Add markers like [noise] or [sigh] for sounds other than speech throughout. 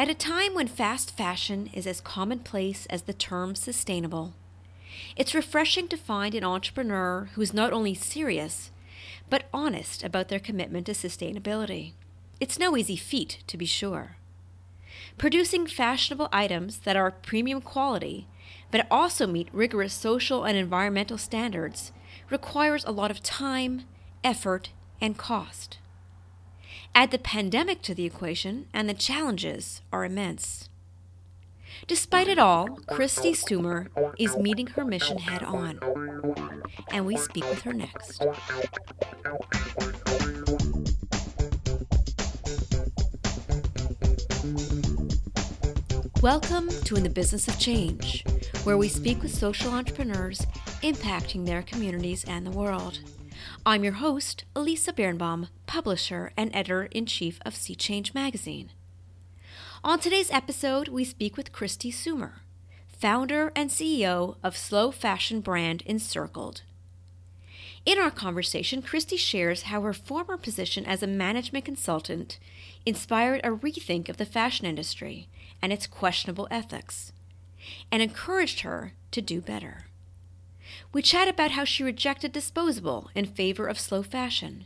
At a time when fast fashion is as commonplace as the term sustainable, it's refreshing to find an entrepreneur who is not only serious, but honest about their commitment to sustainability. It's no easy feat, to be sure. Producing fashionable items that are premium quality, but also meet rigorous social and environmental standards, requires a lot of time, effort, and cost. Add the pandemic to the equation, and the challenges are immense. Despite it all, Kristi Soomer is meeting her mission head on. And we speak with her next. Welcome to In the Business of Change, where we speak with social entrepreneurs impacting their communities and the world. I'm your host, Elisa Birnbaum, publisher and editor in chief of SEE Change magazine. On today's episode, we speak with Kristi Soomer, founder and CEO of slow fashion brand Encircled. In our conversation, Christy shares how her former position as a management consultant inspired a rethink of the fashion industry and its questionable ethics, and encouraged her to do better. We chat about how she rejected disposable in favor of slow fashion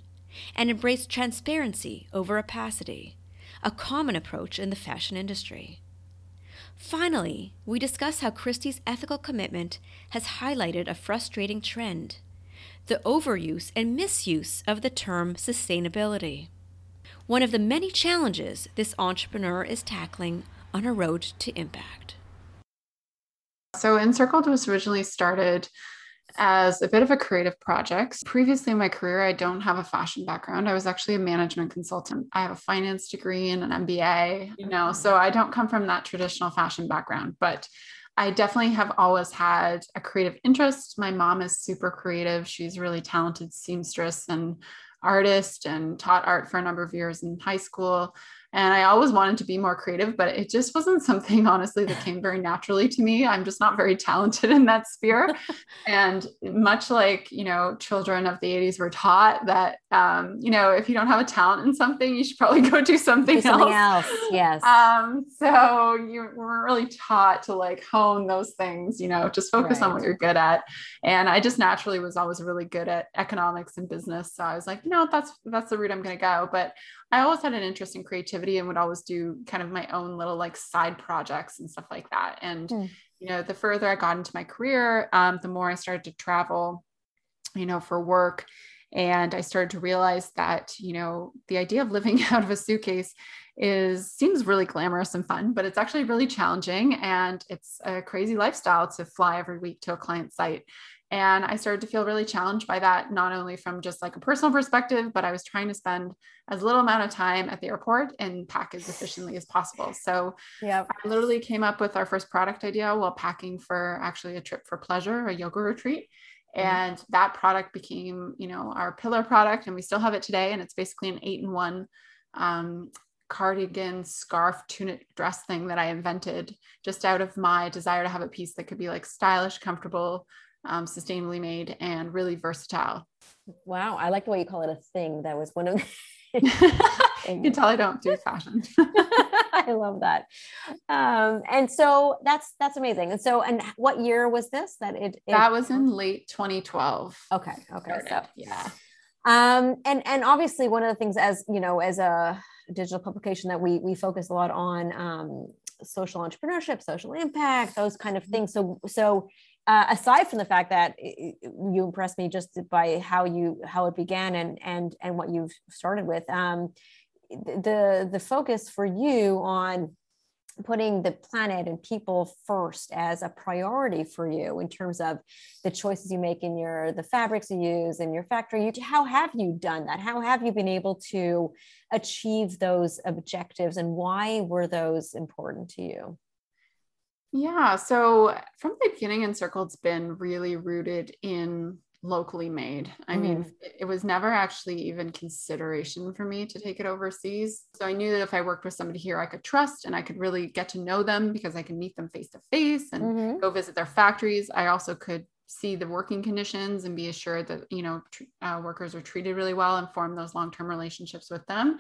and embraced transparency over opacity, a common approach in the fashion industry. Finally, we discuss how Kristi's ethical commitment has highlighted a frustrating trend the overuse and misuse of the term sustainability. One of the many challenges this entrepreneur is tackling on a road to impact. So, Encircled was originally started as a bit of a creative project. Previously in my career, I don't have a fashion background. I was actually a management consultant. I have a finance degree and an MBA, you know, so I don't come from that traditional fashion background, but I definitely have always had a creative interest. My mom is super creative. She's really talented seamstress and artist and taught art for a number of years in high school. And I always wanted to be more creative, but it just wasn't something, [laughs] honestly, that came very naturally to me. I'm just not very talented in that sphere. [laughs] and much like, you know, children of the 80s were taught that, um, you know, if you don't have a talent in something, you should probably [laughs] go do something, do something else. else. Yes. Um, so you weren't really taught to like hone those things, you know, just focus right. on what you're good at. And I just naturally was always really good at economics and business. So I was like, you know, that's, that's the route I'm going to go. But I always had an interest in creativity and would always do kind of my own little like side projects and stuff like that. And, mm. you know, the further I got into my career, um, the more I started to travel, you know, for work. And I started to realize that, you know, the idea of living [laughs] out of a suitcase is seems really glamorous and fun, but it's actually really challenging and it's a crazy lifestyle to fly every week to a client site. And I started to feel really challenged by that, not only from just like a personal perspective, but I was trying to spend as little amount of time at the airport and pack as efficiently as possible. So yeah, I literally came up with our first product idea while packing for actually a trip for pleasure, a yoga retreat. Mm-hmm. And that product became, you know, our pillar product, and we still have it today. And it's basically an eight in one um, cardigan scarf tunic dress thing that I invented just out of my desire to have a piece that could be like stylish, comfortable, um, sustainably made and really versatile. Wow, I like the way you call it a thing. That was one of. [laughs] you can tell I don't do fashion. [laughs] I love that. Um, and so that's that's amazing. And so, and what year was this? That it, it that was in late 2012. Okay. Okay. Started. So yeah. Um, and and obviously one of the things as you know as a digital publication that we we focus a lot on um, social entrepreneurship, social impact, those kind of mm-hmm. things. So so uh, aside from the fact that you impressed me just by how you how it began and and and what you've started with um, the the focus for you on putting the planet and people first as a priority for you in terms of the choices you make in your the fabrics you use in your factory you, how have you done that? How have you been able to achieve those objectives and why were those important to you yeah. So from the beginning, Encircled's been really rooted in locally made. I mm. mean, it was never actually even consideration for me to take it overseas. So I knew that if I worked with somebody here I could trust and I could really get to know them because I can meet them face to face and mm-hmm. go visit their factories. I also could see the working conditions and be assured that you know tr- uh, workers are treated really well and form those long-term relationships with them.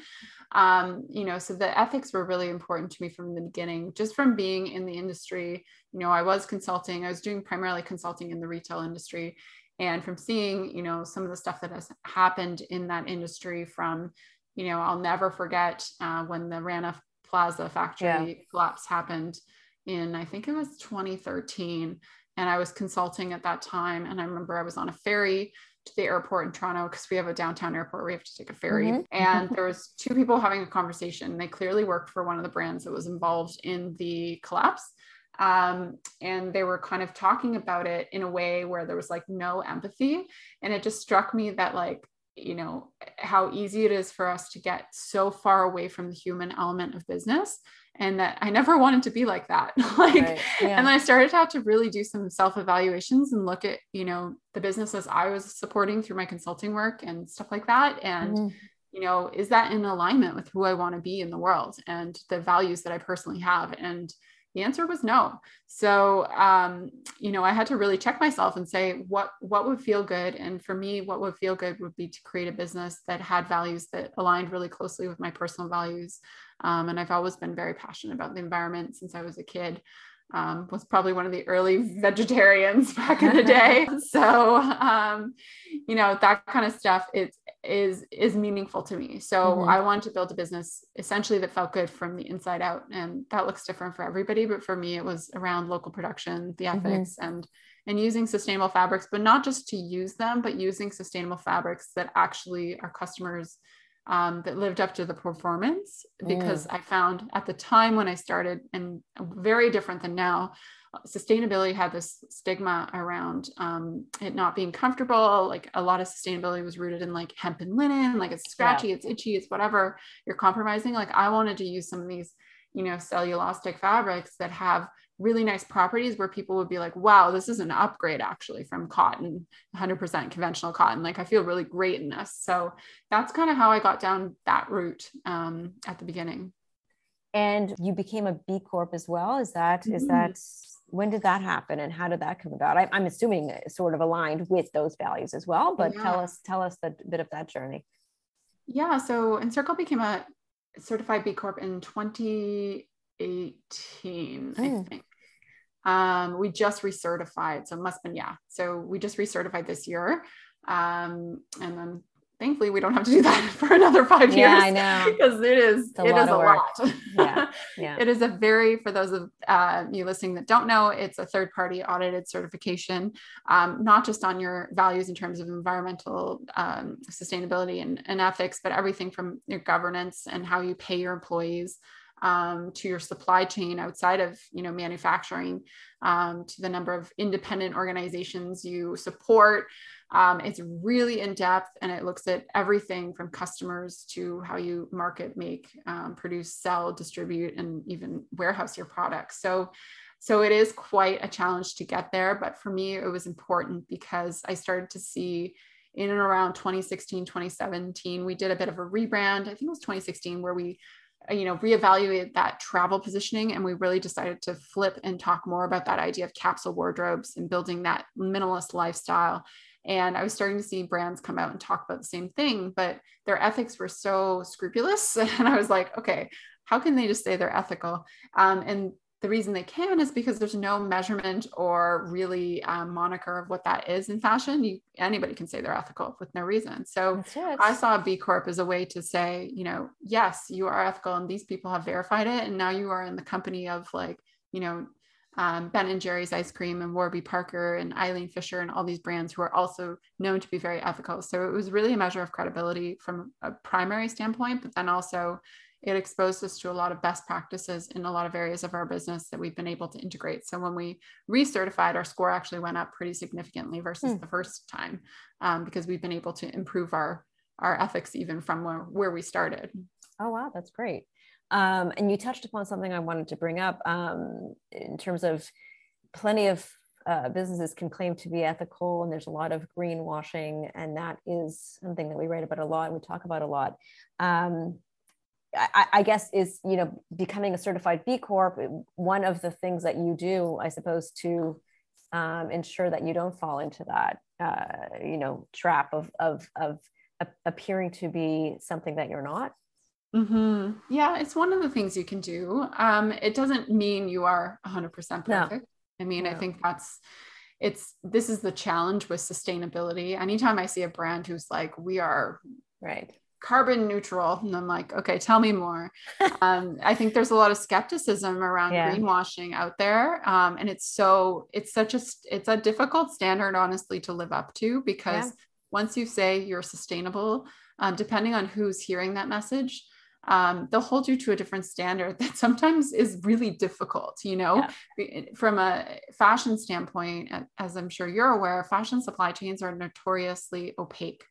Um, you know so the ethics were really important to me from the beginning just from being in the industry. You know i was consulting i was doing primarily consulting in the retail industry and from seeing you know some of the stuff that has happened in that industry from you know i'll never forget uh, when the rana plaza factory yeah. collapse happened in i think it was 2013 and I was consulting at that time. And I remember I was on a ferry to the airport in Toronto because we have a downtown airport we have to take a ferry. Mm-hmm. And there was two people having a conversation. They clearly worked for one of the brands that was involved in the collapse. Um, and they were kind of talking about it in a way where there was like no empathy. And it just struck me that like you know how easy it is for us to get so far away from the human element of business and that I never wanted to be like that. [laughs] like, right. yeah. and I started out to really do some self evaluations and look at, you know, the businesses I was supporting through my consulting work and stuff like that. And, mm-hmm. you know, is that in alignment with who I want to be in the world and the values that I personally have? And the answer was no. So, um, you know, I had to really check myself and say what what would feel good. And for me, what would feel good would be to create a business that had values that aligned really closely with my personal values. Um, and I've always been very passionate about the environment since I was a kid. Um, was probably one of the early [laughs] vegetarians back in the [laughs] day. so, um, you know, that kind of stuff is is is meaningful to me. So mm-hmm. I wanted to build a business essentially that felt good from the inside out, and that looks different for everybody. But for me, it was around local production, the mm-hmm. ethics, mm-hmm. and and using sustainable fabrics, but not just to use them, but using sustainable fabrics that actually our customers um, that lived up to the performance because mm. I found at the time when I started, and very different than now, sustainability had this stigma around um, it not being comfortable. Like a lot of sustainability was rooted in like hemp and linen, like it's scratchy, yeah. it's itchy, it's whatever you're compromising. Like I wanted to use some of these, you know, cellulosic fabrics that have really nice properties where people would be like, wow, this is an upgrade actually from cotton, 100% conventional cotton. Like I feel really great in this. So that's kind of how I got down that route um, at the beginning. And you became a B Corp as well. Is that, mm-hmm. is that, when did that happen and how did that come about? I, am assuming sort of aligned with those values as well, but yeah. tell us, tell us a bit of that journey. Yeah. So Encircle became a certified B Corp in 20, 18, I think. Um, we just recertified, so it must have been yeah. So we just recertified this year, um, and then thankfully we don't have to do that [laughs] for another five years. Yeah, I know [laughs] because it is it is a lot. Yeah, [laughs] yeah. it is a very for those of uh, you listening that don't know, it's a third party audited certification, um, not just on your values in terms of environmental um, sustainability and, and ethics, but everything from your governance and how you pay your employees um, to your supply chain outside of you know manufacturing um, to the number of independent organizations you support. Um, it's really in depth and it looks at everything from customers to how you market make um, produce sell distribute and even warehouse your products. So so it is quite a challenge to get there but for me it was important because i started to see in and around 2016 2017 we did a bit of a rebrand. I think it was 2016 where we you know reevaluated that travel positioning and we really decided to flip and talk more about that idea of capsule wardrobes and building that minimalist lifestyle. And i was starting to see brands come out and talk about the same thing but their ethics were so scrupulous [laughs] and i was like okay how can they just say they're ethical? Um, and the reason they can is because there's no measurement or really um, moniker of what that is in fashion. You, anybody can say they're ethical with no reason. So I saw B Corp as a way to say, you know, yes, you are ethical, and these people have verified it, and now you are in the company of like, you know, um, Ben and Jerry's ice cream and Warby Parker and Eileen Fisher and all these brands who are also known to be very ethical. So it was really a measure of credibility from a primary standpoint, but then also it exposed us to a lot of best practices in a lot of areas of our business that we've been able to integrate. So when we recertified, our score actually went up pretty significantly versus hmm. the first time um, because we've been able to improve our our ethics even from where, where we started. Oh wow, that's great. Um, and you touched upon something I wanted to bring up um, in terms of plenty of uh, businesses can claim to be ethical, and there's a lot of greenwashing, and that is something that we write about a lot and we talk about a lot. Um, I, I, guess is you know becoming a certified B Corp. One of the things that you do, I suppose, to um, ensure that you don't fall into that uh, you know trap of of of appearing to be something that you're not mm-hmm. yeah it's one of the things you can do um, it doesn't mean you are 100% perfect no. i mean no. i think that's it's this is the challenge with sustainability anytime i see a brand who's like we are right carbon neutral and i'm like okay tell me more [laughs] um, i think there's a lot of skepticism around yeah. greenwashing out there um, and it's so it's such a it's a difficult standard honestly to live up to because yeah. once you say you're sustainable um, depending on who's hearing that message um, they'll hold you to a different standard [laughs] that sometimes is really difficult you know yeah. from a fashion standpoint as i'm sure you're aware fashion supply chains are notoriously opaque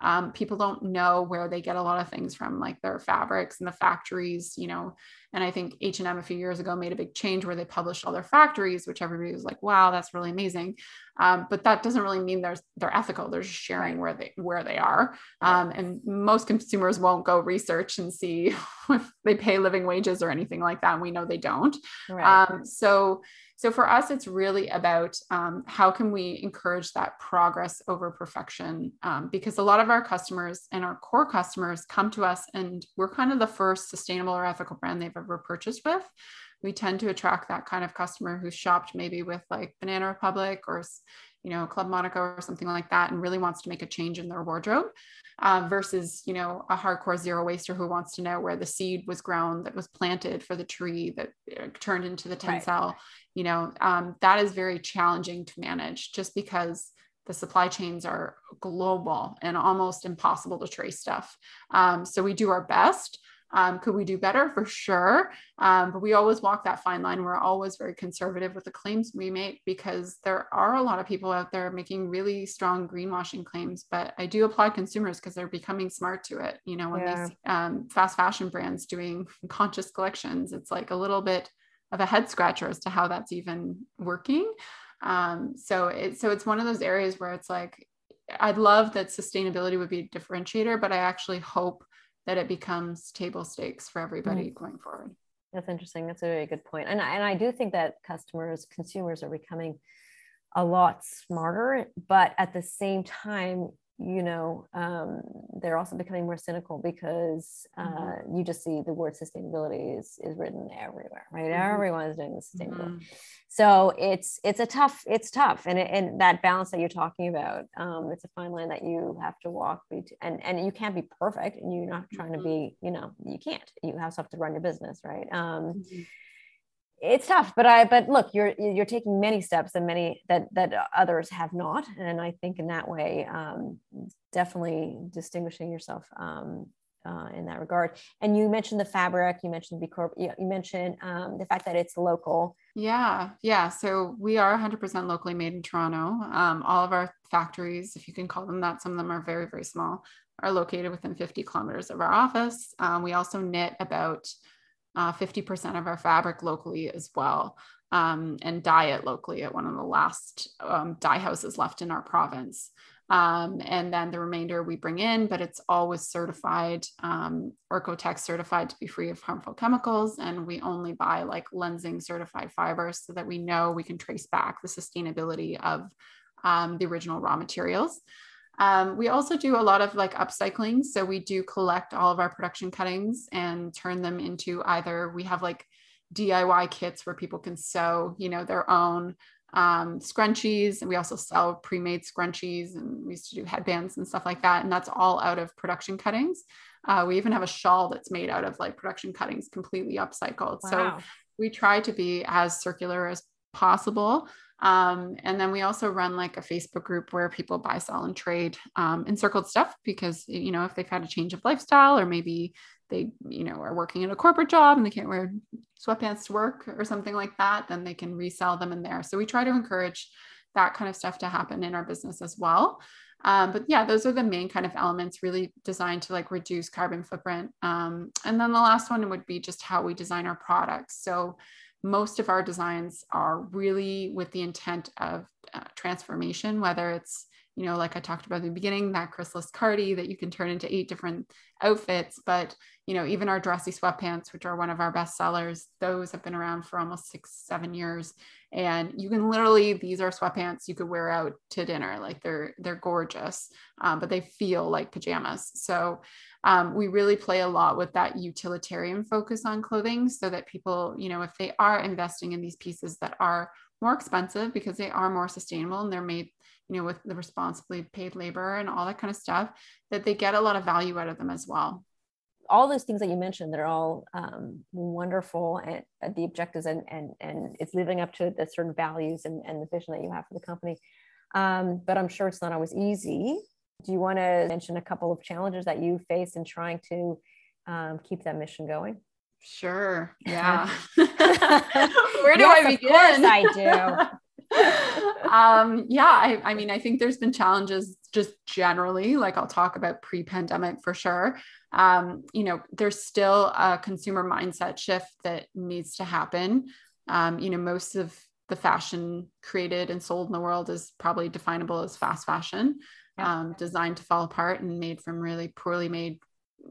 um, people don't know where they get a lot of things from like their fabrics and the factories you know? And i think h&m a few years ago made a big change where they published all their factories which everybody was like wow that's really amazing. Um, but that doesn't really mean they're they're ethical. They're just sharing where they where they are. Um, and most consumers won't go research and see [laughs] if they pay living wages or anything like that and we know they don't. Right. Um, so so for us, it's really about um, how can we encourage that progress over perfection? Um, because a lot of our customers and our core customers come to us, and we're kind of the first sustainable or ethical brand they've ever purchased with. We tend to attract that kind of customer who's shopped maybe with like Banana Republic or you know Club Monaco or something like that, and really wants to make a change in their wardrobe um, versus you know a hardcore zero waster who wants to know where the seed was grown that was planted for the tree that uh, turned into the tencel right. you know um, that is very challenging to manage just because the supply chains are global and almost impossible to trace stuff um, so we do our best um, could we do better? For sure. Um, but we always walk that fine line. We're always very conservative with the claims we make because there are a lot of people out there making really strong greenwashing claims. But I do applaud consumers because they're becoming smart to it. You know, when yeah. these um, fast fashion brands doing [laughs] conscious collections, it's like a little bit of a head scratcher as to how that's even working. Um, so it, so it's one of those areas where it's like I'd love that sustainability would be a differentiator, but I actually hope that it becomes table stakes for everybody mm. going forward. That's interesting. That's a very good point. And, and I do think that customers, consumers are becoming a lot smarter, but at the same time, you know, um, they're also becoming more cynical because uh, mm-hmm. you just see the word sustainability is, is written everywhere, right? Mm-hmm. Everyone is doing sustainable. Mm-hmm. So it's it's a tough it's tough, and it, and that balance that you're talking about, um, it's a fine line that you have to walk, and and you can't be perfect, and you're not trying to be, mm-hmm. you know, you can't. You have stuff to run your business, right? Um, mm-hmm it's tough but i but look you're you're taking many steps and many that that others have not. And i think in that way um, definitely distinguishing yourself um, uh, in that regard. And you mentioned the fabric you mentioned b corp you, mentioned um, the fact that it's local. Yeah yeah. So we are 100% locally made in toronto. Um, all of our factories if you can call them that some of them are very very small are located within 50 kilometers of our office. Um, we also knit about uh, 50% of our fabric locally as well, um, and dye it locally at one of the last um, dye houses left in our province. Um, and then the remainder we bring in, but it's always certified, um, OEKO-TEX certified to be free of harmful chemicals. And we only buy like Lenzing certified fibers so that we know we can trace back the sustainability of um, the original raw materials. Um, we also do a lot of like upcycling. So we do collect all of our production cuttings and turn them into either we have like DIY kits where people can sew, you know, their own um, scrunchies. And we also sell pre-made scrunchies and we used to do headbands and stuff like that. And that's all out of production cuttings. Uh, we even have a shawl that's made out of like production cuttings, completely upcycled. Wow. So we try to be as circular as possible. Um, and then we also run like a Facebook group where people buy, sell, and trade um, encircled stuff because, you know, if they've had a change of lifestyle or maybe they, you know, are working in a corporate job and they can't wear sweatpants to work or something like that, then they can resell them in there. So we try to encourage that kind of stuff to happen in our business as well. Um, but yeah, those are the main kind of elements really designed to like reduce carbon footprint. Um, and then the last one would be just how we design our products. So most of our designs are really with the intent of uh, transformation, whether it's, you know, like I talked about in the beginning, that chrysalis cardi that you can turn into eight different outfits. But, you know, even our dressy sweatpants, which are one of our best sellers, those have been around for almost six, seven years. And you can literally, these are sweatpants you could wear out to dinner. Like they're, they're gorgeous, um, but they feel like pajamas. So um, we really play a lot with that utilitarian focus on clothing so that people, you know, if they are investing in these pieces that are more expensive because they are more sustainable and they're made you know with the responsibly paid labor and all that kind of stuff that they get a lot of value out of them as well. All those things that you mentioned they're all um, wonderful and uh, the objectives and, and and it's living up to the certain values and, and the vision that you have for the company. Um, but i'm sure it's not always easy do you want to mention a couple of challenges that you face in trying to um, keep that mission going Sure. [laughs] Yeah. [laughs] Where do yes, I begin? I do. [laughs] um, yeah, I, I mean, I think there's been challenges just generally, like I'll talk about pre-pandemic for sure. Um, you know, there's still a consumer mindset shift that needs to happen. Um, you know, most of the fashion created and sold in the world is probably definable as fast fashion. Um, designed to fall apart and made from really poorly made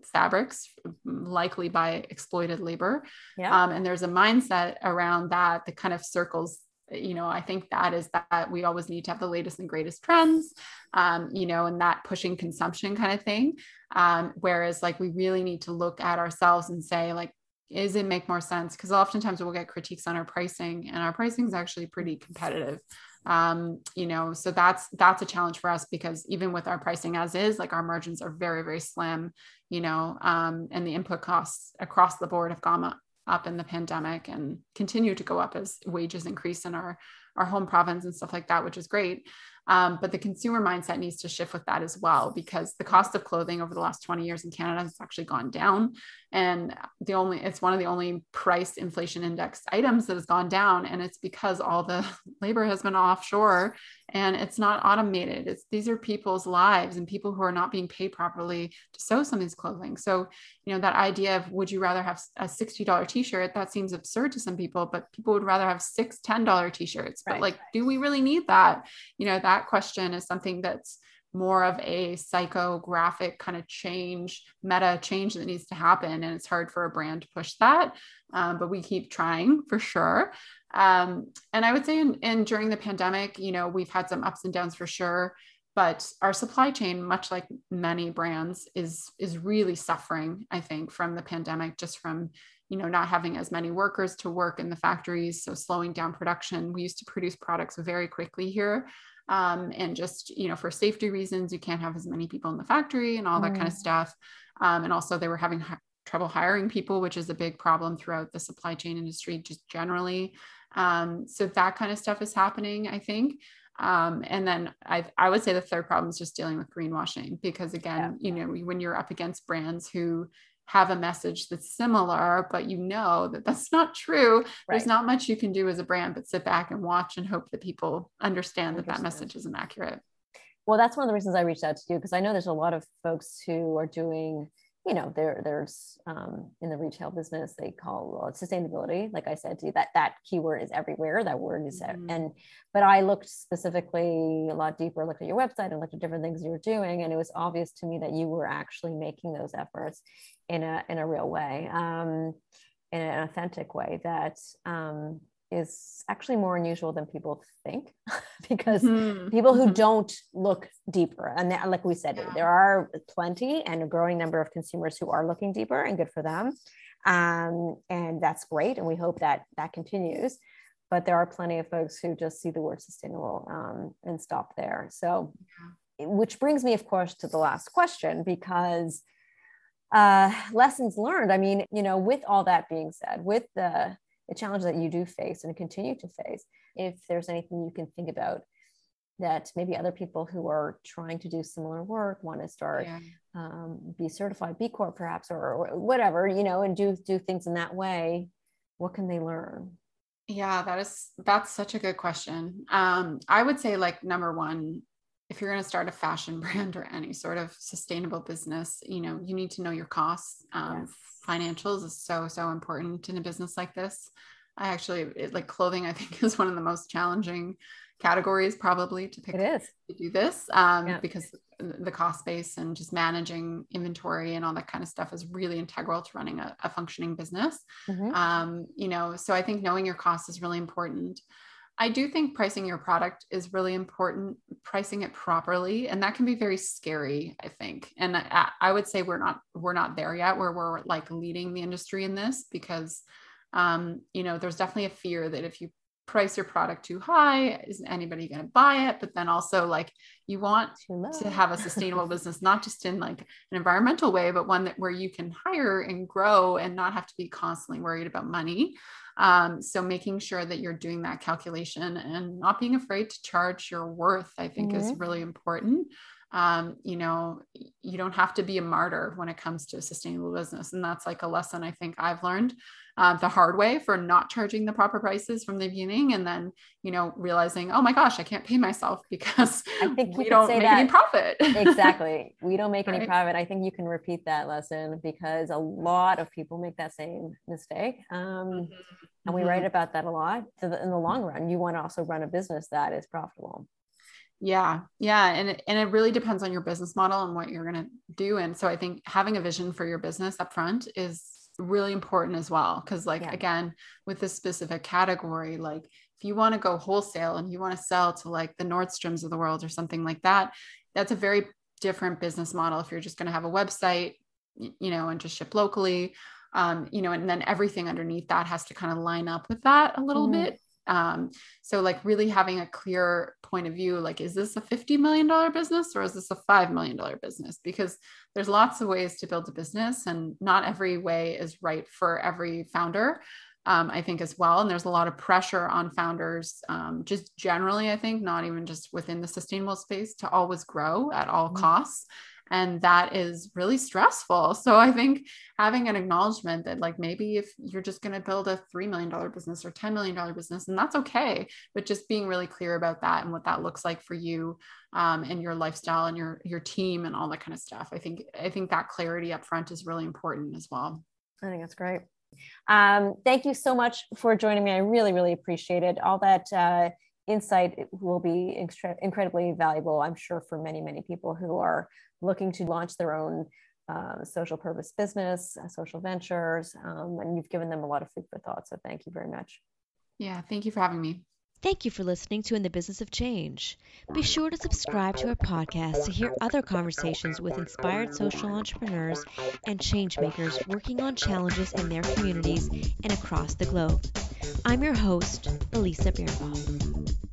fabrics, likely by exploited labor. Yeah. Um, and there's a mindset around that that kind of circles you know i think that is that we always need to have the latest and greatest trends um, you know and that pushing consumption kind of thing um, whereas like we really need to look at ourselves and say like is it make more sense because oftentimes we'll get critiques on our pricing and our pricing is actually pretty competitive um, you know so that's that's a challenge for us because even with our pricing as is like our margins are very very slim you know um, and the input costs across the board have gone up in the pandemic and continue to go up as wages increase in our our home province and stuff like that which is great um, but the consumer mindset needs to shift with that as well, because the cost of clothing over the last 20 years in Canada has actually gone down. And the only, it's one of the only price inflation index items that has gone down. And it's because all the [laughs] labor has been offshore and it's not automated. It's these are people's lives and people who are not being paid properly to sew some of these clothing. So, you know, that idea of would you rather have a $60 t-shirt, that seems absurd to some people, but people would rather have six $10 t-shirts. Right. But like, do we really need that? You know, that that question is something that's more of a psychographic kind of change, meta change that needs to happen. And it's hard for a brand to push that. Um, but we keep trying [laughs] for sure. Um, and I would say, in, in during the pandemic, you know, we've had some ups and downs for sure. But our supply chain, much like many brands, is is really suffering. I think from the pandemic, just from you know not having as many workers to work in the factories, so slowing down production. We used to produce products very quickly here, um, and just you know for safety reasons you can't have as many people in the factory and all that mm. kind of stuff um, and also they were having h- trouble hiring people which is a big problem throughout the supply chain industry just generally um, so that kind of stuff is happening i think um, and then I, I would say the third problem is just dealing with greenwashing because again yeah. you know when you're up against brands who have a message that's similar, but you know that that's [laughs] not true. Right. There's not much you can do as a brand but sit back and watch and hope that people understand that that message isn't accurate. Well, that's one of the reasons I reached out to you because I know there's a lot of folks who are doing you know there there's um, in the retail business they call well, sustainability like i said to you that that keyword is everywhere that word is mm-hmm. and but i looked specifically a lot deeper looked at your website and looked at different things you were doing and it was obvious to me that you were actually making those efforts in a in a real way um, in an authentic way that um, is actually more unusual than people think [laughs] because mm-hmm. people who mm-hmm. don't look deeper and like we said yeah. there are plenty and a growing number of consumers who are looking deeper and good for them um, and that's great and we hope that that continues but there are plenty of folks who just see the word sustainable um, and stop there so yeah. which brings me of course to the last question because uh, lessons learned. I mean you know with all that being said with the the challenge that you do face and continue to face if there's anything you can think about that maybe other people who are trying to do similar work want to start yeah. um, be certified b corp perhaps or, or, whatever you know and do do things in that way what can they learn? Yeah that is that's such a good question. Um, i would say like number one if you're going to start a fashion [laughs] brand or any sort of sustainable business you know you need to know your costs um, yes financials is so so important in a business like this I actually it, like clothing. I think [laughs] is one of the most challenging categories probably to pick it is to do this um, Yeah. because the cost base and just managing inventory and all that kind of stuff is really integral to running a, a functioning business Mhm. um, you know so i think knowing your cost is really important i do think pricing your product is really important pricing it properly and that can be very scary i think. And i, I would say we're not we're not there yet where we're like leading the industry in this because um, you know there's definitely a fear that if you price your product too high is anybody going to buy it? But then also like you want to have a sustainable [laughs] business not just in like an environmental way but one that where you can hire and grow and not have to be constantly worried about money um, so making sure that you're doing that calculation and not being afraid to charge your worth i think is really important. Um, you know you don't have to be a martyr when it comes to a sustainable business. And that's like a lesson i think i've learned uh, the hard way for not charging the proper prices from the beginning and then you know realizing oh my gosh i can't pay myself [laughs] because I think we don't make any profit [laughs] exactly. We don't make any profit. I think you can repeat that lesson because a lot of people make that same mistake. Um, and we Mhm. write about that a lot. So that in the long run, you want to also run a business that is profitable. Yeah, yeah, and it, and it really depends on your business model and what you're going to do. And so I think having a vision for your business up front is really important as well. Because like Yeah. again, with this specific category, like if you want to go wholesale and you want to sell to like the Nordstroms of the world or something like that, that's a very different business model. If you're just going to have a website, you know, and just ship locally, um, you know, and then everything underneath that has to kind of line up with that a little Mhm. bit. Um, so like really having a clear point of view, like, is this a $50 million business or is this a $5 million business? Because there's lots of ways to build a business and not every way is right for every founder. Um, I think as well. And there's a lot of pressure on founders, um, just generally, I think, not even just within the sustainable space, to always grow at all Mhm. costs. And that is really stressful. So I think having an acknowledgement that, like, maybe if you're just going to build a $3 million business or $10 million business, and that's okay, but just being really clear about that and what that looks like for you um, and your lifestyle and your your team and all that kind of stuff. I think I think that clarity up front is really important as well. I think that's great. Um, thank you so much for joining me. I really, really appreciate it. All that uh, insight will be extra- incredibly valuable, I'm sure, for many, many people who are looking to launch their own uh, social purpose business, uh, social ventures, um, and you've given them a lot of food for thought. So thank you very much. Yeah, thank you for having me. Thank you for listening to In the Business of Change. Be sure to subscribe to our podcast to hear other conversations with inspired social entrepreneurs and change makers working on challenges in their communities and across the globe. I'm your host, Elisa Birnbaum.